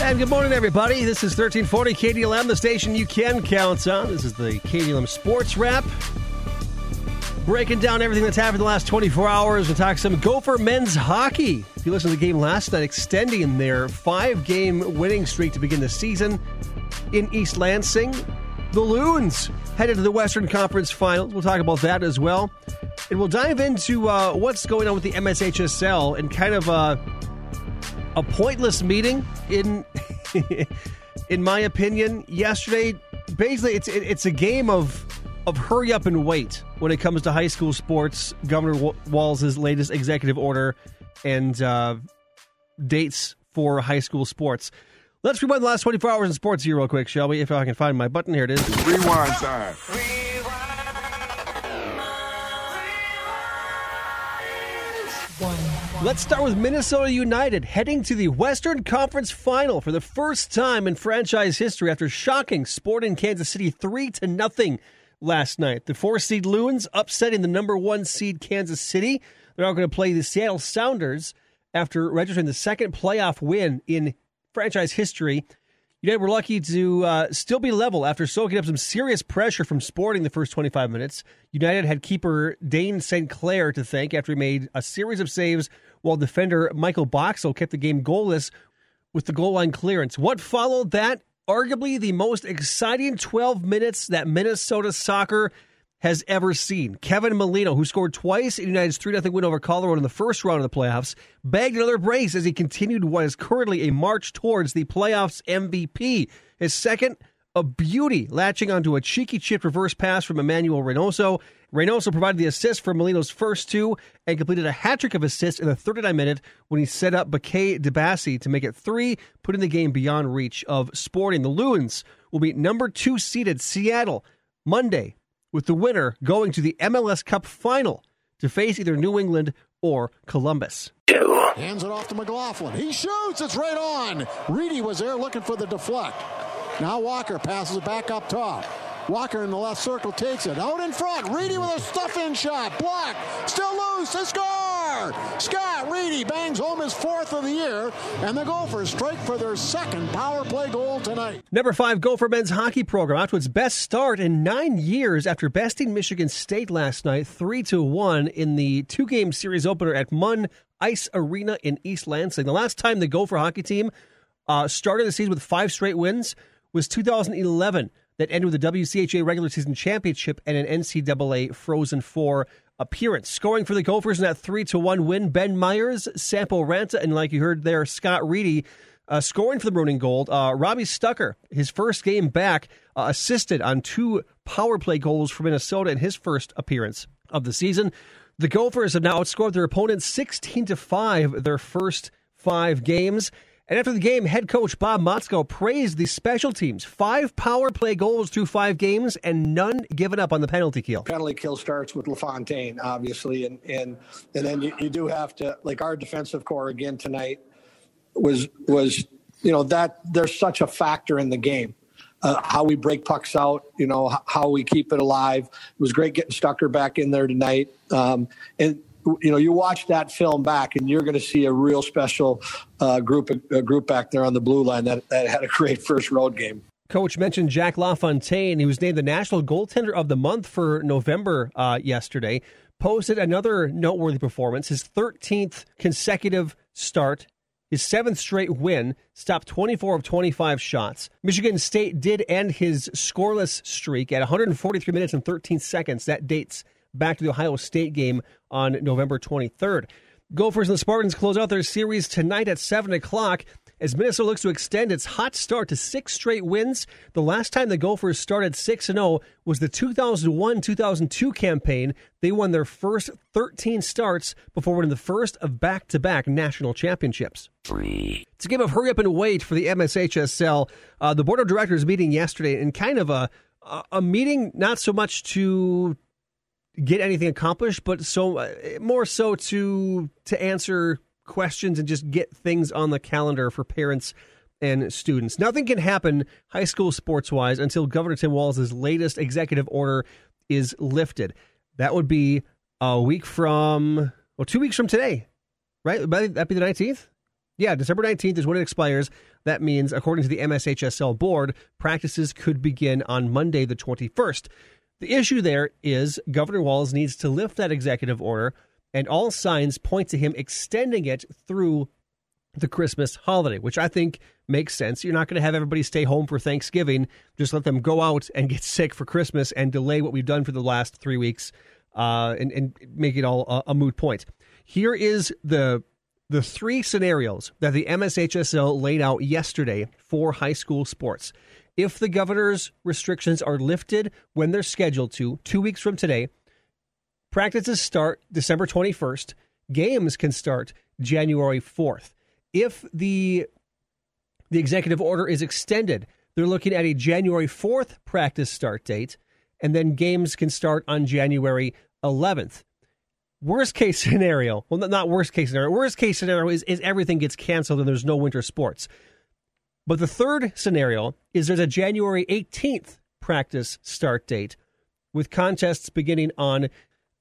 And good morning, everybody. This is 1340 KDLM, the station you can count on. This is the KDLM Sports Wrap. Breaking down everything that's happened the last 24 hours. We'll talk some Gopher men's hockey. If you listen to the game last night, extending their five game winning streak to begin the season in East Lansing. The Loons headed to the Western Conference Finals. We'll talk about that as well. And we'll dive into uh, what's going on with the MSHSL and kind of uh, a pointless meeting in in my opinion yesterday basically it's it's a game of of hurry up and wait when it comes to high school sports governor walz's latest executive order and uh, dates for high school sports. Let's rewind the last 24 hours in sports here real quick shall we? If i can find my button here it is. Rewind time Let's start with Minnesota United heading to the Western Conference Final for the first time in franchise history after shocking Sporting Kansas City 3 to nothing last night. The 4 seed Loons upsetting the number 1 seed Kansas City. They're now going to play the Seattle Sounders after registering the second playoff win in franchise history United were lucky to uh, still be level after soaking up some serious pressure from Sporting the first 25 minutes. United had keeper Dayne St. Clair to thank after he made a series of saves while defender Michael Boxall kept the game goalless with the goal line clearance. What followed that? Arguably the most exciting 12 minutes that Minnesota soccer has ever seen. Kevin Molino, who scored twice in United's 3 0 win over Colorado in the first round of the playoffs, bagged another brace as he continued what is currently a march towards the playoffs MVP. His second, a beauty, latching onto a cheeky chip reverse pass from Emmanuel Reynoso. Reynoso provided the assist for Molino's first two and completed a hat trick of assists in the 39th minute when he set up Bakaye Dibassy to make it three, putting the game beyond reach of Sporting. The Loons will be number two seeded Seattle Monday, with the winner going to the MLS Cup final to face either New England or Columbus. Hands it off to McLaughlin. He shoots. It's right on. Reedy was there looking for the deflect. Now Walker passes it back up top. Walker in the left circle takes it. Out in front. Reedy with a stuff in shot. Block. Still loose. They score. Scott Reedy bangs home his fourth of the year, and the Gophers strike for their second power play goal tonight. Number five Gopher men's hockey program out to its best start in nine years after besting Michigan State last night, three to one in the two game series opener at Munn Ice Arena in East Lansing. The last time the Gopher hockey team uh, started the season with five straight wins was 2011 that ended with a WCHA regular season championship and an NCAA Frozen Four appearance. Scoring for the Gophers in that three to one win, Ben Myers, Sampo Ranta, and like you heard there, Scott Reedy. Uh, scoring for the Maroon Gold, uh, Robbie Stucker, his first game back, uh, assisted on two power play goals for Minnesota in his first appearance of the season. The Gophers have now outscored their opponents 16 to 5 their first five games. And after the game, head coach Bob Motzko praised the special teams. Five power play goals through five games and none given up on the penalty kill. Penalty kill starts with LaFontaine, obviously. And and, and then you, you do have to, like our defensive core again tonight was, was you know, that there's such a factor in the game. Uh, how we break pucks out, you know, how we keep it alive. It was great getting Stucker back in there tonight. Um, and you know, you watch that film back, and you're going to see a real special uh, group a group back there on the blue line that, that had a great first road game. Coach mentioned Jack LaFontaine. He was named the National Goaltender of the Month for November uh, yesterday. Posted another noteworthy performance, his 13th consecutive start, his seventh straight win, stopped 24 of 25 shots. Michigan State did end his scoreless streak at 143 minutes and 13 seconds. That dates back to the Ohio State game on November 23rd. Gophers and the Spartans close out their series tonight at 7 o'clock as Minnesota looks to extend its hot start to six straight wins. The last time the Gophers started 6 0 was the 2001 2002 campaign. They won their first 13 starts before winning the first of back to back national championships. Three. It's a game of hurry up and wait for the MSHSL. Uh, the board of directors meeting yesterday in kind of a, a meeting not so much to get anything accomplished, but so uh, more so to to answer questions and just get things on the calendar for parents and students. Nothing can happen high school sports wise until Governor Tim Walz's latest executive order is lifted. That would be a week from well, two weeks from today, right? That'd be the nineteenth. Yeah, December 19th is when it expires. That means, according to the MSHSL board, practices could begin on Monday, the 21st. The issue there is Governor Walz needs to lift that executive order, and all signs point to him extending it through the Christmas holiday, which I think makes sense. You're not going to have everybody stay home for Thanksgiving. Just let them go out and get sick for Christmas and delay what we've done for the last three weeks uh, and, and make it all a, a moot point. Here is the the three scenarios that the MSHSL laid out yesterday for high school sports. If the governor's restrictions are lifted when they're scheduled to, two weeks from today, practices start December 21st, games can start January 4th. If the the executive order is extended, they're looking at a January 4th practice start date, and then games can start on January 11th. Worst case scenario, well, not worst case scenario. Worst case scenario is, is everything gets canceled and there's no winter sports. But the third scenario is there's a January 18th practice start date with contests beginning on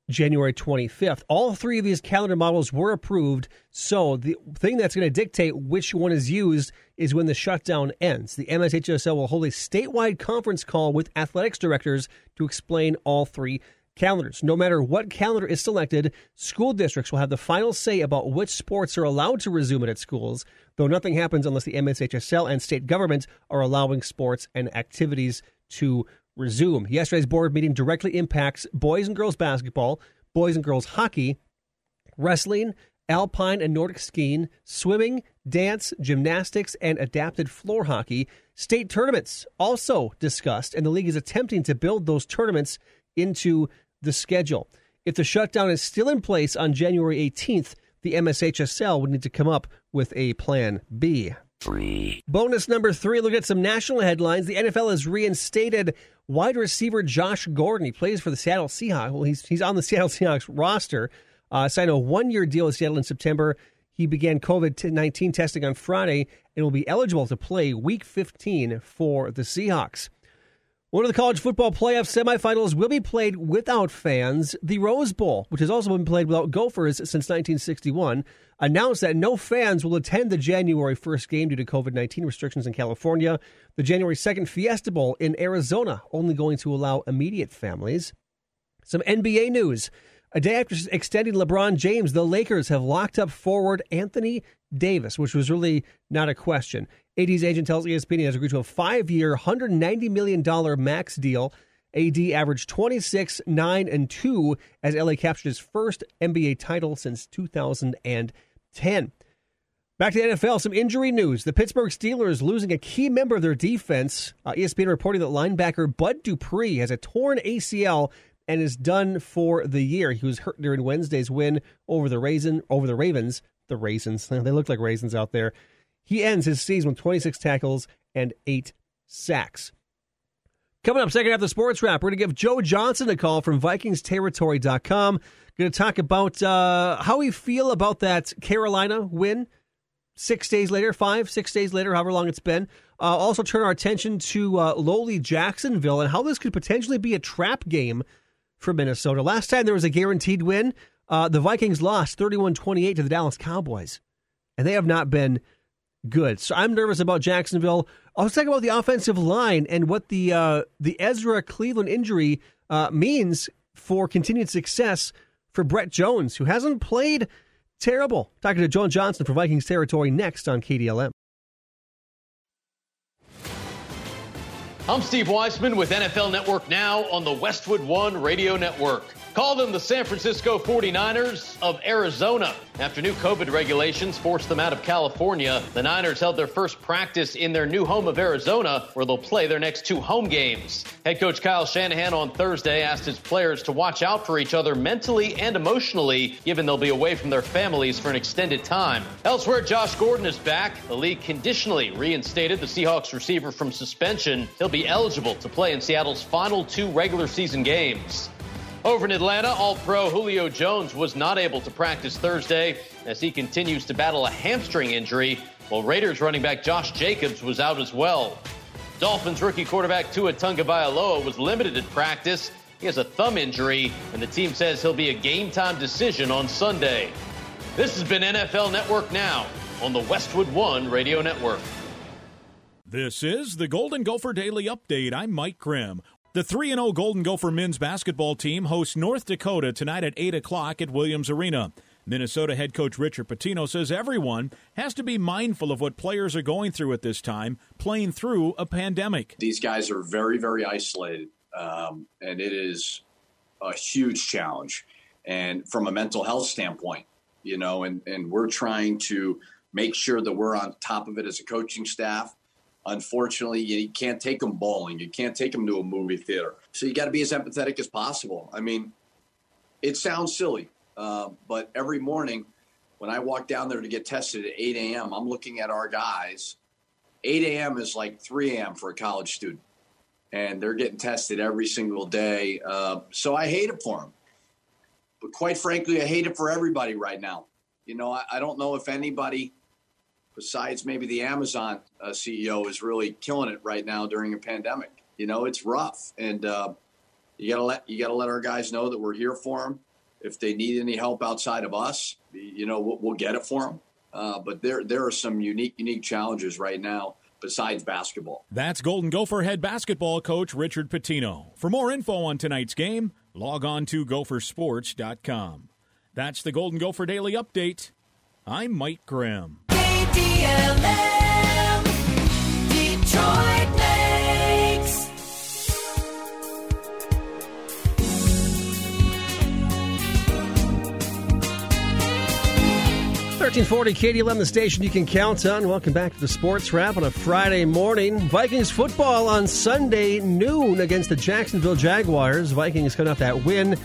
January 25th. All three of these calendar models were approved. So the thing that's going to dictate which one is used is when the shutdown ends. The MSHSL will hold a statewide conference call with athletics directors to explain all three calendars. No matter what calendar is selected, school districts will have the final say about which sports are allowed to resume at its schools, though nothing happens unless the MSHSL and state governments are allowing sports and activities to resume. Yesterday's board meeting directly impacts boys and girls basketball, boys and girls hockey, wrestling, alpine and Nordic skiing, swimming, dance, gymnastics, and adapted floor hockey. State tournaments also discussed, and the league is attempting to build those tournaments into the schedule. If the shutdown is still in place on January 18th, the MSHSL would need to come up with a plan B. Three. Bonus number three, look at some national headlines. The NFL has reinstated wide receiver Josh Gordon. He plays for the Seattle Seahawks. Well, he's, he's on the Seattle Seahawks roster. Uh, signed a one year deal with Seattle in September. He began COVID 19 testing on Friday and will be eligible to play week 15 for the Seahawks. One of the college football playoff semifinals will be played without fans. The Rose Bowl, which has also been played without Gophers since 1961, announced that no fans will attend the January 1st game due to COVID 19 restrictions in California. The January 2nd Fiesta Bowl in Arizona, only going to allow immediate families. Some NBA news. A day after extending LeBron James, the Lakers have locked up forward Anthony Davis, which was really not a question. AD's agent tells ESPN he has agreed to a five year, $190 million max deal. AD averaged 26, 9, and 2 as LA captured his first NBA title since 2010. Back to the NFL, some injury news. The Pittsburgh Steelers losing a key member of their defense. Uh, ESPN reporting that linebacker Bud Dupree has a torn ACL and is done for the year. He was hurt during Wednesday's win over the Raisin over the Ravens. The raisins, they look like raisins out there. He ends his season with 26 tackles and eight sacks. Coming up, second half of the sports wrap, we're going to give Joe Johnson a call from VikingsTerritory.com. Going to talk about uh, how we feel about that Carolina win six days later, five, six days later, however long it's been. Uh, also, turn our attention to uh, lowly Jacksonville and how this could potentially be a trap game for Minnesota. Last time there was a guaranteed win, uh, the Vikings lost 31 28 to the Dallas Cowboys, and they have not been good. So I'm nervous about Jacksonville. I was talking about the offensive line and what the uh, the Ezra Cleveland injury uh, means for continued success for Brett Jones, who hasn't played terrible. Talking to Joe Johnson for Vikings territory next on KDLM. I'm Steve Weisman with NFL Network Now on the Westwood One Radio Network. Call them the San Francisco 49ers of Arizona. After new COVID regulations forced them out of California, the Niners held their first practice in their new home of Arizona, where they'll play their next two home games. Head coach Kyle Shanahan on Thursday asked his players to watch out for each other mentally and emotionally, given they'll be away from their families for an extended time. Elsewhere, Josh Gordon is back. The league conditionally reinstated the Seahawks receiver from suspension. He'll be eligible to play in Seattle's final two regular season games. Over in Atlanta, All Pro Julio Jones was not able to practice Thursday as he continues to battle a hamstring injury, while Raiders running back Josh Jacobs was out as well. Dolphins rookie quarterback Tua Tagovailoa was limited at practice. He has a thumb injury, and the team says he'll be a game time decision on Sunday. This has been NFL Network Now on the Westwood One Radio Network. This is the Golden Gopher Daily Update. I'm Mike Grimm. The 3 0 Golden Gopher men's basketball team hosts North Dakota tonight at 8 o'clock at Williams Arena. Minnesota head coach Richard Pitino says everyone has to be mindful of what players are going through at this time, playing through a pandemic. These guys are very, very isolated, um, and it is a huge challenge. And from a mental health standpoint, you know, and, and we're trying to make sure that we're on top of it as a coaching staff. Unfortunately, you can't take them bowling. You can't take them to a movie theater. So you got to be as empathetic as possible. I mean, it sounds silly, uh, but every morning when I walk down there to get tested at 8 a.m., I'm looking at our guys. 8 a.m. is like 3 a.m. for a college student, and they're getting tested every single day. Uh, so I hate it for them. But quite frankly, I hate it for everybody right now. You know, I, I don't know if anybody besides maybe the Amazon uh, CEO is really killing it right now during a pandemic. You know, it's rough, and uh, you gotta let you gotta let our guys know that we're here for them. If they need any help outside of us, you know, we'll, we'll get it for them. Uh, but there there are some unique unique challenges right now besides basketball. That's Golden Gopher head basketball coach Richard Pitino. For more info on tonight's game, log on to gophersports.com. That's the Golden Gopher Daily Update. I'm Mike Grimm. KDLM, Detroit Lakes. Thirteen forty KDLM, the station you can count on. Welcome back to the Sports Wrap on a Friday morning. Vikings football on Sunday noon against the Jacksonville Jaguars. Vikings coming off that win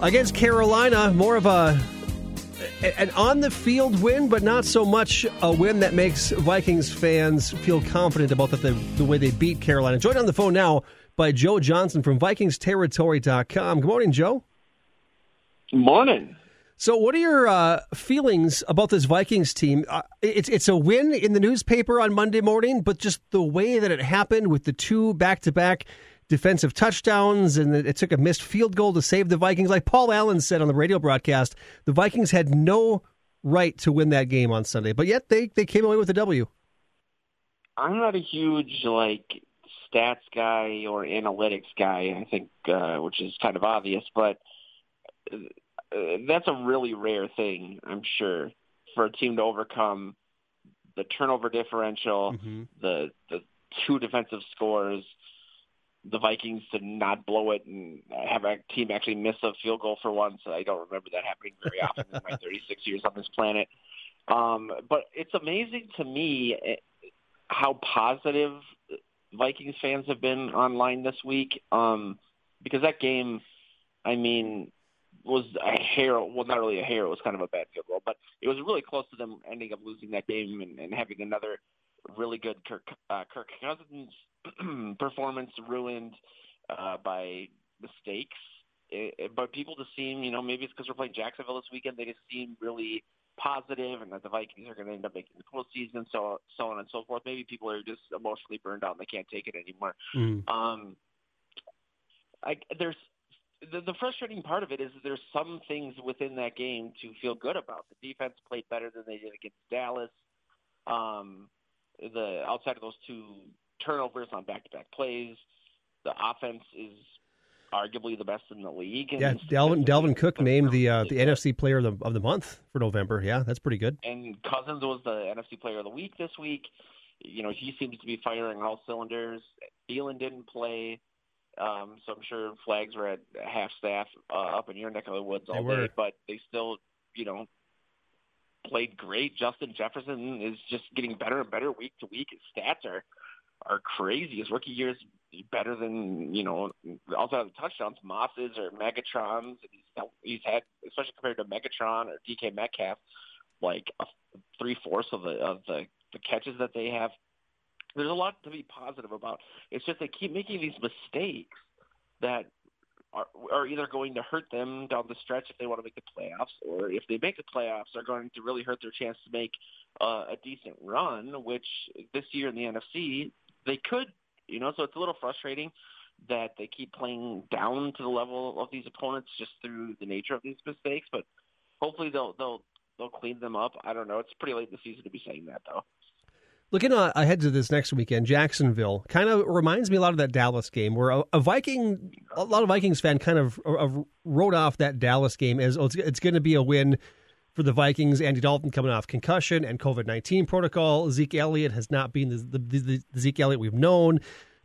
against Carolina. More of a an on the field win, but not so much a win that makes Vikings fans feel confident about the, the, the way they beat Carolina. Joined on the phone now by Joe Johnson from VikingsTerritory.com. Good morning, Joe. Morning. So, what are your uh, feelings about this Vikings team? Uh, it's it's a win in the newspaper on Monday morning, but just the way that it happened with the two back to back defensive touchdowns, and it took a missed field goal to save the Vikings. Like Paul Allen said on the radio broadcast, the Vikings had no right to win that game on Sunday, but yet they, they came away with a W. I'm not a huge like stats guy or analytics guy. I think, uh, which is kind of obvious, but uh, that's a really rare thing. I'm sure for a team to overcome the turnover differential, mm-hmm. the the two defensive scores, the Vikings to not blow it and have a team actually miss a field goal for once. I don't remember that happening very often in my 36 years on this planet. Um, but it's amazing to me eh, how positive Vikings fans have been online this week um, because that game, I mean, was a hair. Well, not really a hair. It was kind of a bad field goal, but it was really close to them ending up losing that game and, and having another really good Kirk, uh, Kirk Cousins performance ruined uh, by mistakes. It, it, but people just seem, you know, maybe it's because we're playing Jacksonville this weekend. They just seem really positive, and that the Vikings are going to end up making the postseason, so so on and so forth. Maybe people are just emotionally burned out and they can't take it anymore. Mm. Um, I, there's the, the frustrating part of it is there's some things within that game to feel good about. The defense played better than they did against Dallas. Um, the outside of those two turnovers on back-to-back plays. The offense is arguably the best in the league. Yeah, Dalvin Dalvin Cook named the uh, the NFC Player of the, of the Month for November. Yeah, that's pretty good. And Cousins was the NFC Player of the Week this week. You know, he seems to be firing all cylinders. Thielen didn't play, um, so I'm sure flags were at half staff uh, up in your neck of the woods all day. But they still, you know, played great. Justin Jefferson is just getting better and better week to week. His stats are are crazy. His rookie year is better than you know outside of the touchdowns, Mosses or Megatrons. He's he's had, especially compared to Megatron or DK Metcalf, like three fourths of the of the the catches that they have. There's a lot to be positive about. It's just they keep making these mistakes that are, are either going to hurt them down the stretch if they want to make the playoffs, or if they make the playoffs, are going to really hurt their chance to make uh, a decent run. Which this year in the NFC, they could, you know. So it's a little frustrating that they keep playing down to the level of these opponents just through the nature of these mistakes. But hopefully they'll they'll they'll clean them up. I don't know. It's pretty late in the season to be saying that though. Looking uh, ahead to this next weekend, Jacksonville kind of reminds me a lot of that Dallas game, where a, a Viking, a lot of Vikings fan kind of uh, wrote off that Dallas game as oh, it's, it's going to be a win for the Vikings. Andy Dalton coming off concussion and COVID nineteen protocol. Zeke Elliott has not been the, the, the, the Zeke Elliott we've known.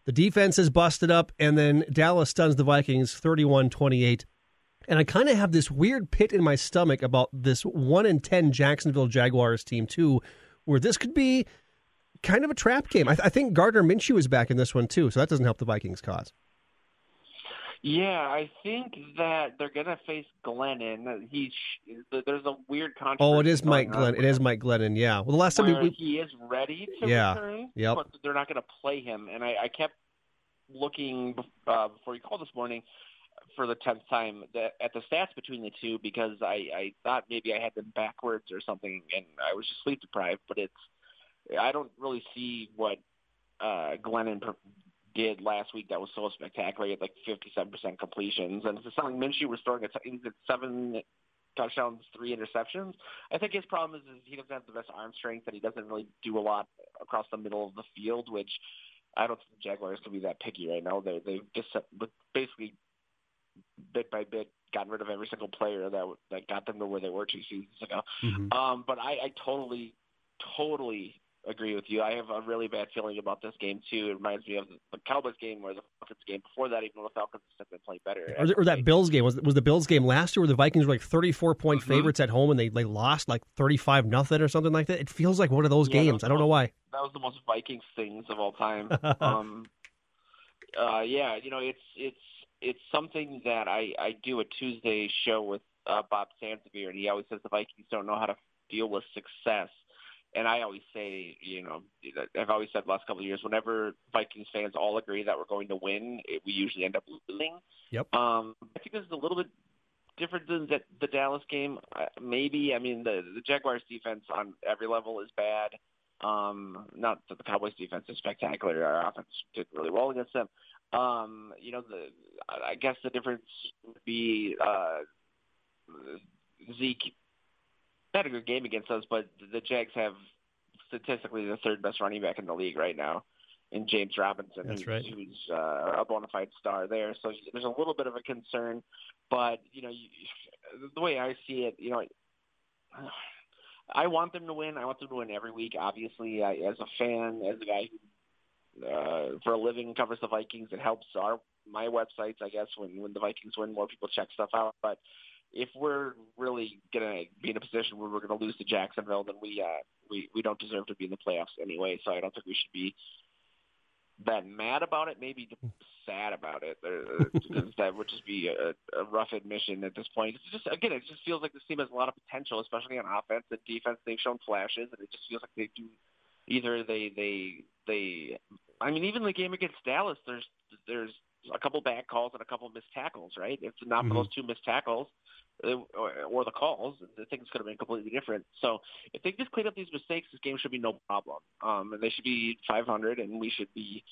The defense is busted up, and then Dallas stuns the Vikings 31 28. And I kind of have this weird pit in my stomach about this 1 in 10 Jacksonville Jaguars team, too, where this could be kind of a trap game. I, th- I think Gardner Minshew is back in this one, too, so that doesn't help the Vikings' cause. Yeah, I think that they're going to face Glennon. He's there's a weird controversy. Oh, it is Mike Glennon. It is Mike Glennon. Yeah. Well, the last time we, he is ready to yeah, return, yep. but they're not going to play him. And I, I kept looking uh, before you called this morning for the tenth time at the stats between the two because I, I thought maybe I had them backwards or something, and I was just sleep deprived. But it's I don't really see what uh, Glennon did last week that was so spectacular. He had like 57% completions, and it's something Minshew was throwing at seven touchdowns, three interceptions. I think his problem is, is he doesn't have the best arm strength, and he doesn't really do a lot across the middle of the field, which I don't think the Jaguars can be that picky right now. They they've just basically bit by bit gotten rid of every single player that that got them to where they were two seasons ago. Mm-hmm. Um, but I, I totally, totally agree with you. I have a really bad feeling about this game too. It reminds me of the Cowboys game or the Falcons game before that. Even though the Falcons have been playing better, or, or that Bills game was was the Bills game last year where the Vikings were like thirty four point mm-hmm. favorites at home and they they lost like thirty five nothing or something like that. It feels like one of those yeah, games. I don't most, know why. That was the most Vikings things of all time. um, uh, yeah, you know it's it's it's something that I I do a Tuesday show with uh, Bob Sansevere, and he always says the Vikings don't know how to deal with success and I always say, you know, I've always said the last couple of years, whenever Vikings fans all agree that we're going to win, it, we usually end up losing. Yep. Um, I think this is a little bit different than the, the Dallas game. Uh, maybe. I mean, the, the Jaguars' defense on every level is bad. Um, not that the Cowboys' defense is spectacular. Our offense did really well against them. Um, you know, the I guess the difference would be uh, Zeke had a good game against us, but the Jags have statistically the third best running back in the league right now in James Robinson, That's who's, right. who's uh, a bona fide star there. So there's a little bit of a concern, but you know, you, the way I see it, you know, I want them to win. I want them to win every week. Obviously, I, as a fan, as a guy who, uh, for a living, covers the Vikings, it helps our my websites. I guess when when the Vikings win, more people check stuff out, but if we're really gonna be in a position where we're gonna lose to Jacksonville, then we uh, we we don't deserve to be in the playoffs anyway. So I don't think we should be that mad about it. Maybe sad about it. because that would just be a, a rough admission at this point. It's just again, it just feels like this team has a lot of potential, especially on offense and defense. They've shown flashes, and it just feels like they do. Either they they they. I mean, even the game against Dallas, there's there's a couple bad calls and a couple missed tackles, right? If not for mm-hmm. those two missed tackles uh, or, the calls, the things could have been completely different. So if they just clean up these mistakes, this game should be no problem. Um, and they should be 500, and we should be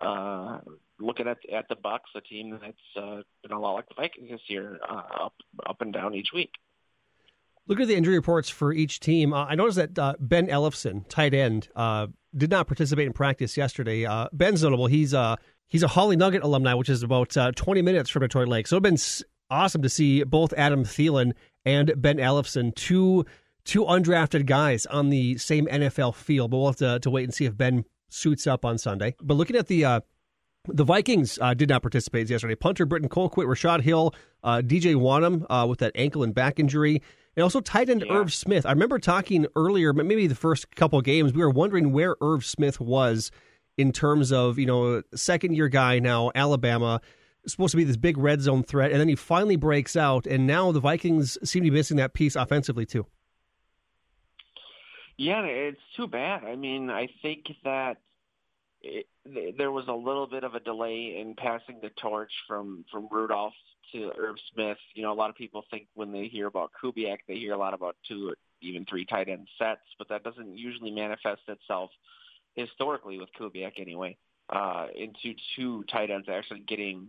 uh, looking at at the Bucks, a team that's uh, been a lot like the Vikings this year, uh, up up and down each week. Look at the injury reports for each team. Uh, I noticed that uh, Ben Ellefson, tight end, did not participate in practice yesterday. Ben's notable. He's uh, He's a Hawley Nugget alumni, which is about uh, 20 minutes from Detroit Lake. So it's been awesome to see both Adam Thielen and Ben Ellefson, two two undrafted guys on the same NFL field. But we'll have to, to wait and see if Ben suits up on Sunday. But looking at the uh, the Vikings uh, did not participate yesterday. Punter Britton Colquitt, Rashod Hill, uh, DJ Wonnum uh, with that ankle and back injury, and also tight end yeah. Irv Smith. I remember talking earlier, maybe the first couple games, we were wondering where Irv Smith was in terms of, you know, second year guy now, Alabama, supposed to be this big red zone threat, and then he finally breaks out, and now the Vikings seem to be missing that piece offensively too. Yeah, it's too bad. I mean, I think that it, there was a little bit of a delay in passing the torch from from Rudolph to Irv Smith. You know, a lot of people think when they hear about Kubiak, they hear a lot about two or even three tight end sets, but that doesn't usually manifest itself historically with Kubiak anyway, uh, into two tight ends actually getting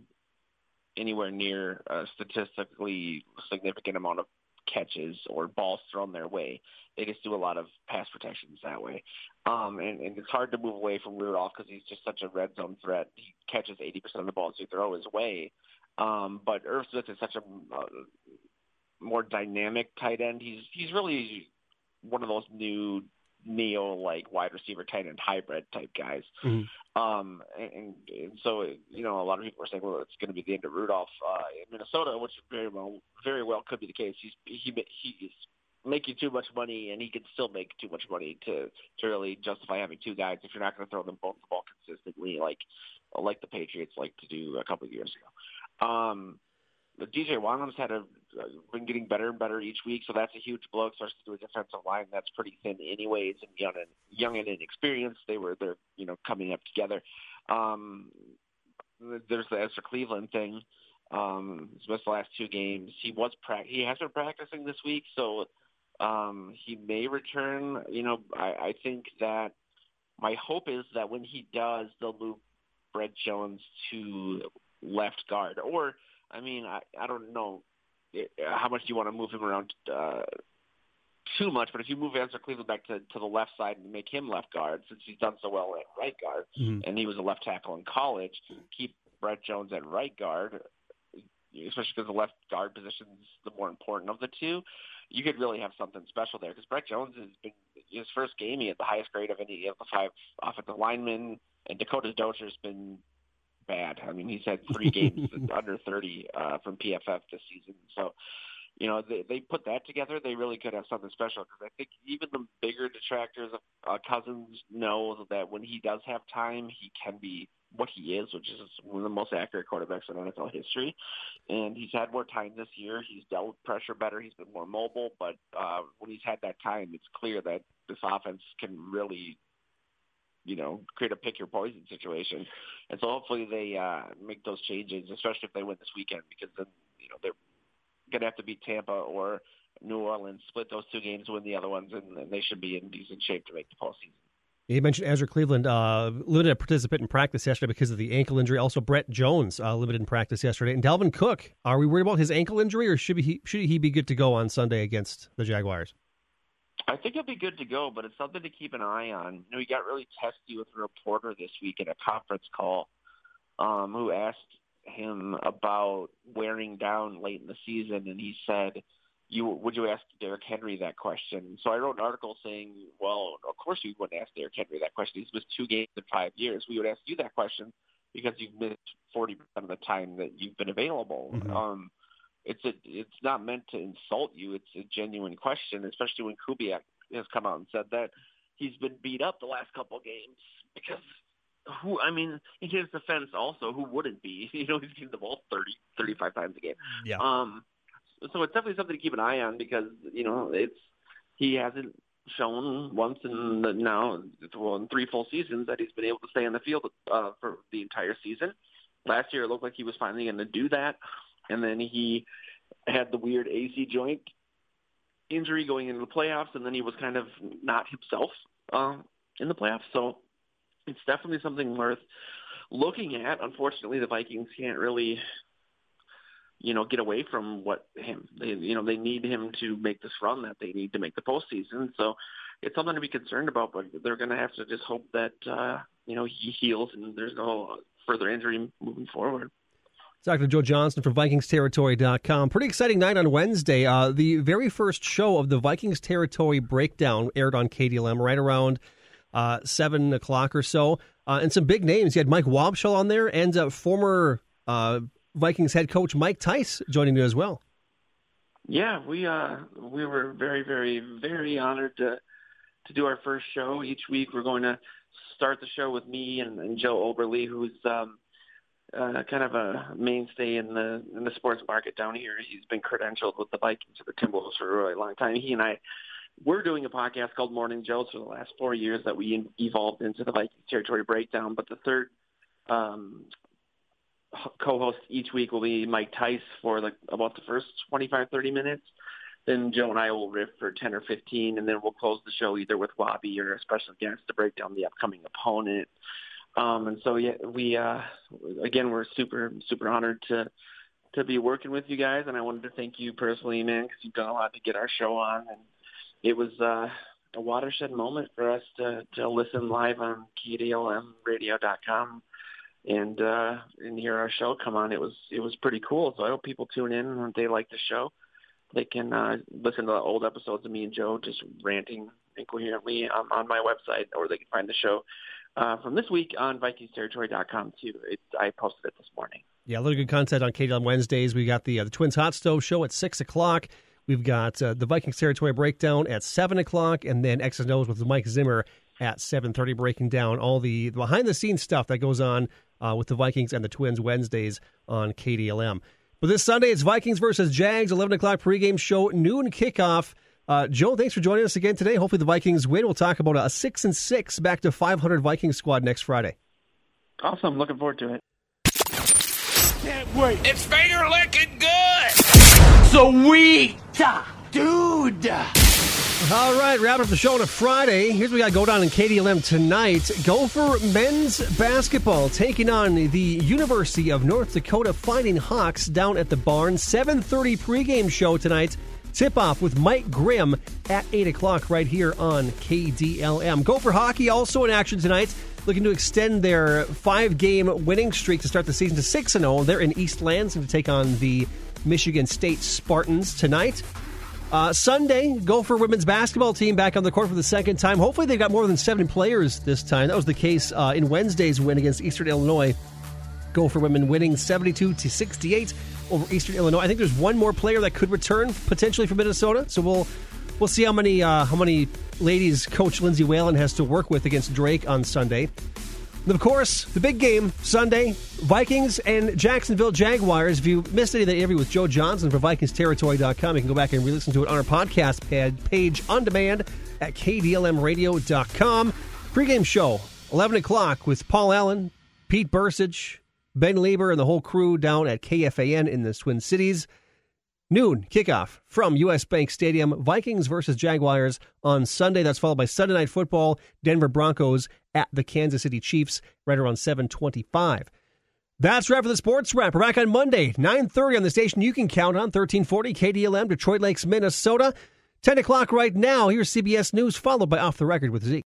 anywhere near a statistically significant amount of catches or balls thrown their way. They just do a lot of pass protections that way. Um, and, and it's hard to move away from Rudolph because he's just such a red zone threat. He catches 80% of the balls you throw his way. Um, but Irv Smith is such a uh, more dynamic tight end. He's he's really one of those new neo like wide receiver tight end hybrid type guys. Mm-hmm. Um, and, and so you know a lot of people are saying, well, it's going to be the end of Rudolph uh, in Minnesota, which very well very well could be the case. He's he he's making too much money, and he can still make too much money to to really justify having two guys if you're not going to throw them both the ball consistently, like like the Patriots like to do a couple of years ago. Um, DJ Wonnum's had a been getting better and better each week, so that's a huge blow, especially to a defensive line that's pretty thin anyways, and young and young and inexperienced. They were they're you know coming up together. Um, there's the Ezra Cleveland thing. Um, he's missed the last two games. He was pra- he has been practicing this week, so um, he may return. You know, I, I think that my hope is that when he does, they'll move Brett Jones to left guard. Or, I mean, I, I don't know eh, how much you want to move him around uh, too much, but if you move Ezra Cleveland back to, to the left side and make him left guard, since he's done so well at right guard, mm-hmm. and he was a left tackle in college, keep Brett Jones at right guard, especially because the left guard position is the more important of the two you could really have something special there because Brett Jones has been his first game he had the highest grade of any of the five offensive linemen, and Dakota Dozier's been bad. I mean, he's had three games under 30 uh, from PFF this season. So, you know, they, they put that together, they really could have something special because I think even the bigger detractors of uh, Cousins know that when he does have time, he can be what he is, which is one of the most accurate quarterbacks in NFL history. And he's had more time this year. He's dealt with pressure better. He's been more mobile. But uh, when he's had that time, it's clear that this offense can really, you know, create a pick your poison situation. And so hopefully they uh, make those changes, especially if they win this weekend, because then you know they're going to have to beat Tampa or New Orleans, split those two games, win the other ones, and, and they should be in decent shape to make the postseason. You mentioned Ezra Cleveland, uh, limited participant in practice yesterday because of the ankle injury. Also, Brett Jones, uh, limited in practice yesterday. And Dalvin Cook, are we worried about his ankle injury, or should he should he be good to go on Sunday against the Jaguars? I think he'll be good to go, but it's something to keep an eye on. You know, he got really testy with a reporter this week in a conference call, um, who asked him about wearing down late in the season, and he said you would you ask Derrick Henry that question? So I wrote an article saying, well, of course you wouldn't ask Derrick Henry that question. He's missed two games in five years. We would ask you that question because you've missed forty percent of the time that you've been available. Mm-hmm. Um, it's a, it's not meant to insult you. It's a genuine question, especially when Kubiak has come out and said that he's been beat up the last couple of games because who I mean, in his defense also, who wouldn't be? You know, he's getting the ball 30, 35 times a game. Yeah. Um, so it's definitely something to keep an eye on because you know it's he hasn't shown once in the, now well in three full seasons that he's been able to stay on the field uh, for the entire season. Last year it looked like he was finally going to do that, and then he had the weird AC joint injury going into the playoffs, and then he was kind of not himself uh, in the playoffs. So it's definitely something worth looking at. Unfortunately, the Vikings can't really you know, get away from what him. They, you know, they need him to make this run that they need to make the postseason. So it's something to be concerned about. But they're going to have to just hope that uh, you know he heals and there's no further injury moving forward. Dr. Joe Johnson from VikingsTerritory.com. Pretty exciting night on Wednesday. Uh, the very first show of the Vikings Territory Breakdown aired on KDLM right around uh, 7 o'clock or so. Uh, and some big names. You had Mike Wobschall on there and uh, former uh, Vikings head coach Mike Tice joining you as well. Yeah, we uh we were very very very honored to to do our first show. Each week we're going to start the show with me and, and Joe Oberle, who's um, uh, kind of a mainstay in the in the sports market down here. He's been credentialed with the Vikings or the Timberwolves for a really long time. He and I we're doing a podcast called Morning Joes for the last four years that we evolved into the Vikings territory breakdown. But the third um, co-host each week will be Mike Tice for like about the first 25, 30 minutes. Then Joe and I will riff for 10 or 15, and then we'll close the show either with Wabi or a special guest to break down the upcoming opponent. Um, and so, yeah, we, uh, again, we're super, super honored to, to be working with you guys, and I wanted to thank you personally, man, because you've done a lot to get our show on, and it was uh, a watershed moment for us to to listen live on KDLMRadio.com and uh, and hear our show come on. It was it was pretty cool. So I hope people tune in and they like the show. They can uh, listen to the old episodes of me and Joe just ranting incoherently on, on my website, or they can find the show uh, from this week on VikingsTerritory.com too. It, I posted it this morning. Yeah, a lot of good content on KDL Wednesdays. We got the uh, the Twins Hot Stove show at six o'clock. We've got uh, the Vikings territory breakdown at seven o'clock, and then X's and O's with Mike Zimmer at seven thirty, breaking down all the behind the scenes stuff that goes on uh, with the Vikings and the Twins Wednesdays on KDLM. But this Sunday, it's Vikings versus Jags, eleven o'clock pregame show, noon kickoff. Uh, Joe, thanks for joining us again today. Hopefully, the Vikings win. We'll talk about a six and six back to five hundred Vikings squad next Friday. Awesome, looking forward to it. Can't wait. It's finger licking good. Sweet, dude. All right, wrapping up the show on a Friday. Here's what we got going on in KDLM tonight. Gopher men's basketball taking on the University of North Dakota Fighting Hawks down at the barn. 7.30 pregame show tonight. Tip-off with Mike Grimm at 8 o'clock right here on KDLM. Gopher hockey also in action tonight. Looking to extend their five-game winning streak to start the season to 6-0. They're in East Lansing to take on the Michigan State Spartans tonight. Uh, Sunday, Gopher women's basketball team back on the court for the second time. Hopefully, they've got more than seven players this time. That was the case uh, in Wednesday's win against Eastern Illinois. Gopher women winning 72 to 68 over Eastern Illinois. I think there's one more player that could return potentially for Minnesota. So we'll we'll see how many uh, how many ladies Coach Lindsay Whalen has to work with against Drake on Sunday. And of course, the big game Sunday: Vikings and Jacksonville Jaguars. If you missed any of the interview with Joe Johnson from VikingsTerritory.com, you can go back and re-listen to it on our podcast pad, page on demand at KDLMRadio.com. Pre-game show, 11 o'clock with Paul Allen, Pete Bercich, Ben Leber, and the whole crew down at KFAN in the Twin Cities. Noon kickoff from US Bank Stadium. Vikings versus Jaguars on Sunday. That's followed by Sunday Night Football. Denver Broncos at the Kansas City Chiefs right around 725. That's wrap for the sports wrap. We're back on Monday, 9.30 on the station you can count on, 1340 KDLM, Detroit Lakes, Minnesota. 10 o'clock right now. Here's CBS News, followed by Off the Record with Zeke.